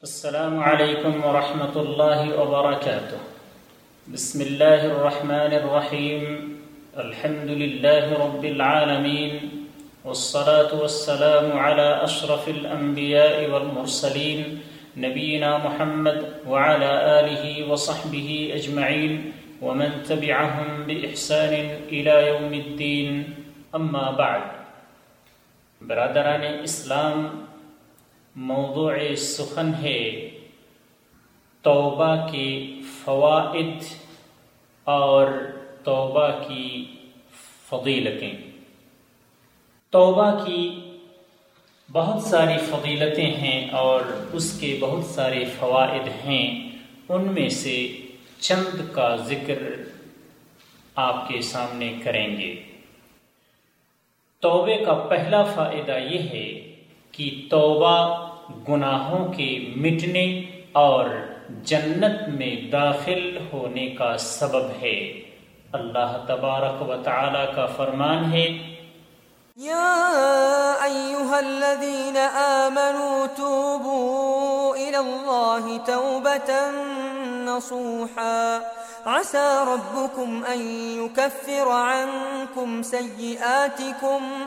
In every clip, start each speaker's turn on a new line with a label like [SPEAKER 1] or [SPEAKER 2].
[SPEAKER 1] السلام عليكم ورحمة الله وبركاته بسم الله الرحمن الرحيم الحمد لله رب العالمين والصلاة والسلام على أشرف الأنبياء والمرسلين نبينا محمد وعلى آله وصحبه أجمعين ومن تبعهم بإحسان إلى يوم الدين أما بعد۔ برادران اسلام موضوع سخن ہے توبہ کے فوائد اور توبہ کی فضیلتیں۔ توبہ کی بہت ساری فضیلتیں ہیں اور اس کے بہت سارے فوائد ہیں۔ ان میں سے چند کا ذکر آپ کے سامنے کریں گے۔ توبے کا پہلا فائدہ یہ ہے کہ توبہ گناہوں کے مٹنے اور جنت میں داخل ہونے کا سبب ہے۔ اللہ تبارک و تعالی کا فرمان ہے۔
[SPEAKER 2] يا أيها الذين آمنوا توبوا إلى الله توبة نصوحا۔ عسى ربكم أن يكفر عنكم سيئاتكم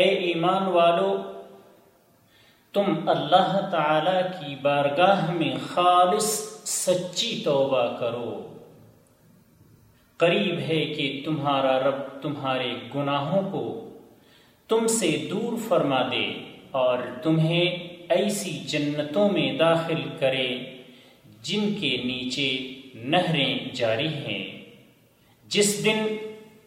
[SPEAKER 1] اے ایمان والو، تم اللہ تعالی کی بارگاہ میں خالص سچی توبہ کرو۔ قریب ہے کہ تمہارا رب تمہارے گناہوں کو تم سے دور فرما دے اور تمہیں ایسی جنتوں میں داخل کرے جن کے نیچے نہریں جاری ہیں۔ جس دن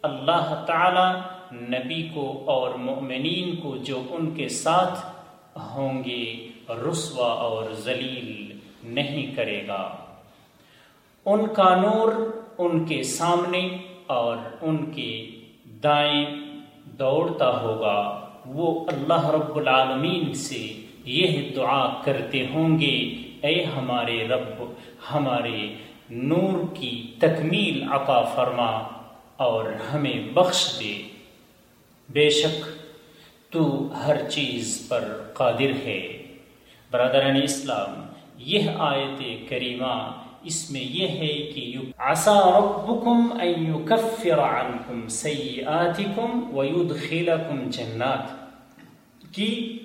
[SPEAKER 1] اللہ تعالی نبی کو اور مؤمنین کو جو ان کے ساتھ ہوں گے، رسوا اور ذلیل نہیں کرے گا۔ ان کا نور ان کے سامنے اور ان کے دائیں دوڑتا ہوگا۔ وہ اللہ رب العالمین سے یہ دعا کرتے ہوں گے، اے ہمارے رب، ہمارے نور کی تکمیل عطا فرما۔ اور ہمیں بخش دے۔ بے شک تو ہر چیز پر قادر ہے۔ برادران اسلام، یہ آیت کریمہ اس میں یہ ہے کہ عسا ربکم ان یکفر عنکم سیئاتکم ویدخلکم جنات۔ کی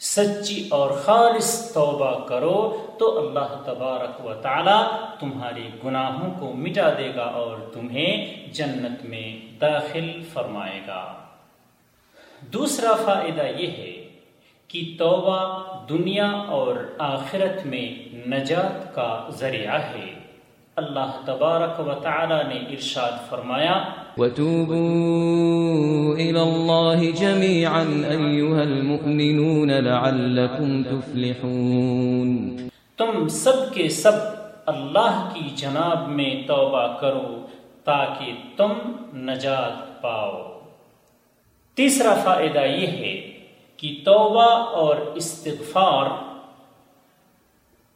[SPEAKER 1] سچی اور خالص توبہ کرو تو اللہ تبارک و تعالی تمہارے گناہوں کو مٹا دے گا اور تمہیں جنت میں داخل فرمائے گا۔ دوسرا فائدہ یہ ہے کہ توبہ دنیا اور آخرت میں نجات کا ذریعہ ہے۔ اللہ تبارک و تعالی نے ارشاد فرمایا،
[SPEAKER 3] وتوبوا إلى الله جميعا أيها المؤمنون لعلكم تفلحون۔
[SPEAKER 1] تم سب کے سب اللہ کی جناب میں توبہ کرو تاکہ تم نجات پاؤ۔ تیسرا فائدہ یہ ہے کہ توبہ اور استغفار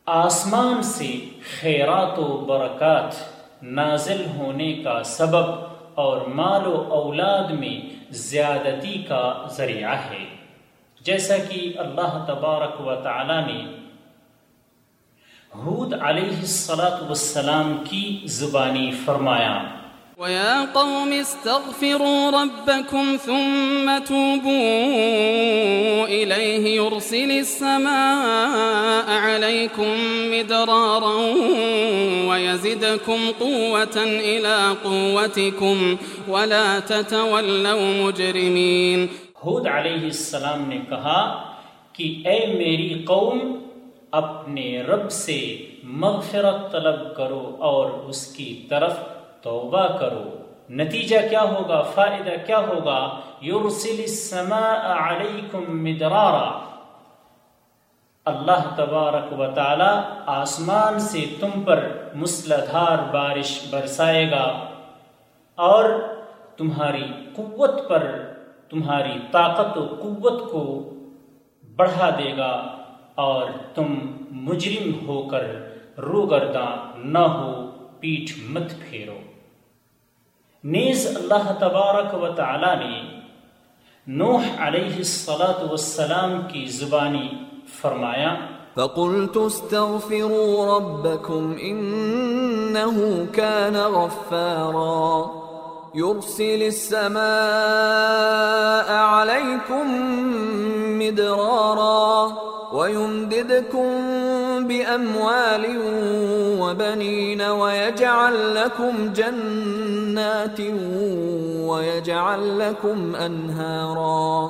[SPEAKER 1] آسمان سے خیرات و برکات نازل ہونے کا سبب اور مال و اولاد میں زیادتی کا ذریعہ ہے۔ جیسا کہ اللہ تبارک و تعالی نے حود علیہ الصلاۃ والسلام کی زبانی فرمایا۔
[SPEAKER 4] ويا قوم استغفروا ربكم ثم توبوا إليه يرسل السماء عليكم مدرارا ويزدكم قوة إلى قوتكم ولا تتولوا مجرمين۔
[SPEAKER 1] حود علیہ السلام نے کہا کہ اے میری قوم اپنے رب سے مغفرت طلب کرو اور اس کی طرف توبہ کرو۔ نتیجہ کیا ہوگا؟ فائدہ کیا ہوگا؟ یرسل السماء علیکم مدرارا۔ اللہ تبارک و تعالی آسمان سے تم پر مسلدھار بارش برسائے گا اور تمہاری قوت پر تمہاری طاقت و قوت کو بڑھا دے گا۔ اور تم مجرم ہو کر روگرداں نہ ہو، پیٹھ مت پھیرو۔ نیز اللہ تبارک و تعالی نے نوح علیہ الصلاۃ والسلام کی زبانی فرمایا،
[SPEAKER 5] فقلت استغفروا ربكم إنه كان غفارا۔ يرسل السماء عليكم مدرارا۔ ويمددكم بأموال وبنين ويجعل لكم جنات ويجعل لكم أنهارا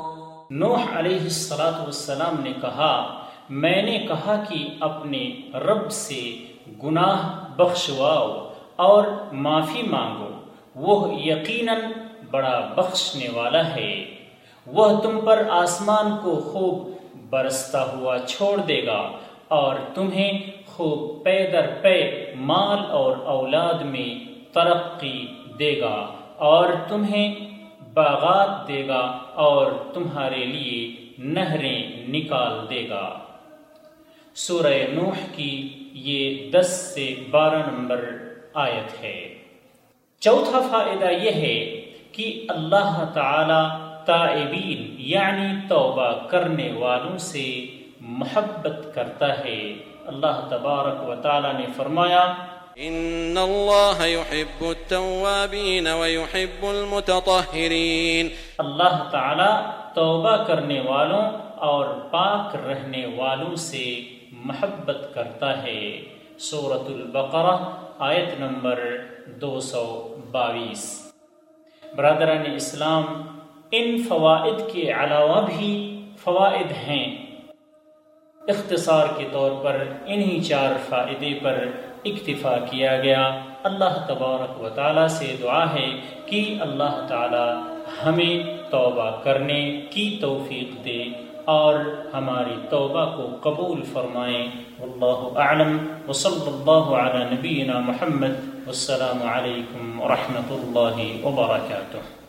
[SPEAKER 1] نوح علیہ السلاۃ والسلام نے کہا، میں نے کہا کہ اپنے رب سے گناہ بخشواؤ اور معافی مانگو۔ وہ یقیناً بڑا بخشنے والا ہے۔ وہ تم پر آسمان کو خوب برستا ہوا چھوڑ دے گا اور تمہیں خوب پے در پے مال اور اولاد میں ترقی دے گا اور تمہیں باغات دے گا اور تمہارے لیے نہریں نکال دے گا۔ سورہ نوح کی یہ دس سے بارہ نمبر آیت ہے۔ چوتھا فائدہ یہ ہے کہ اللہ تعالی تائبین یعنی توبہ کرنے والوں سے محبت کرتا ہے۔ اللہ تبارک و تعالی نے فرمایا
[SPEAKER 6] ان اللہ يحب التوابین ويحب المتطہرین۔
[SPEAKER 1] اللہ تعالی توبہ کرنے والوں اور پاک رہنے والوں سے محبت کرتا ہے۔ صورت البقرہ آیت نمبر دو سو باویس۔ برادران اسلام ان فوائد کے علاوہ بھی فوائد ہیں۔ اختصار کے طور پر انہی چار فائدے پر اکتفا کیا گیا۔ اللہ تبارک و تعالیٰ سے دعا ہے کہ اللہ تعالیٰ ہمیں توبہ کرنے کی توفیق دے اور ہماری توبہ کو قبول فرمائیں واللہ اعلم۔ وصلی اللہ علی نبینا محمد۔ والسلام علیکم ورحمۃ اللہ وبرکاتہ۔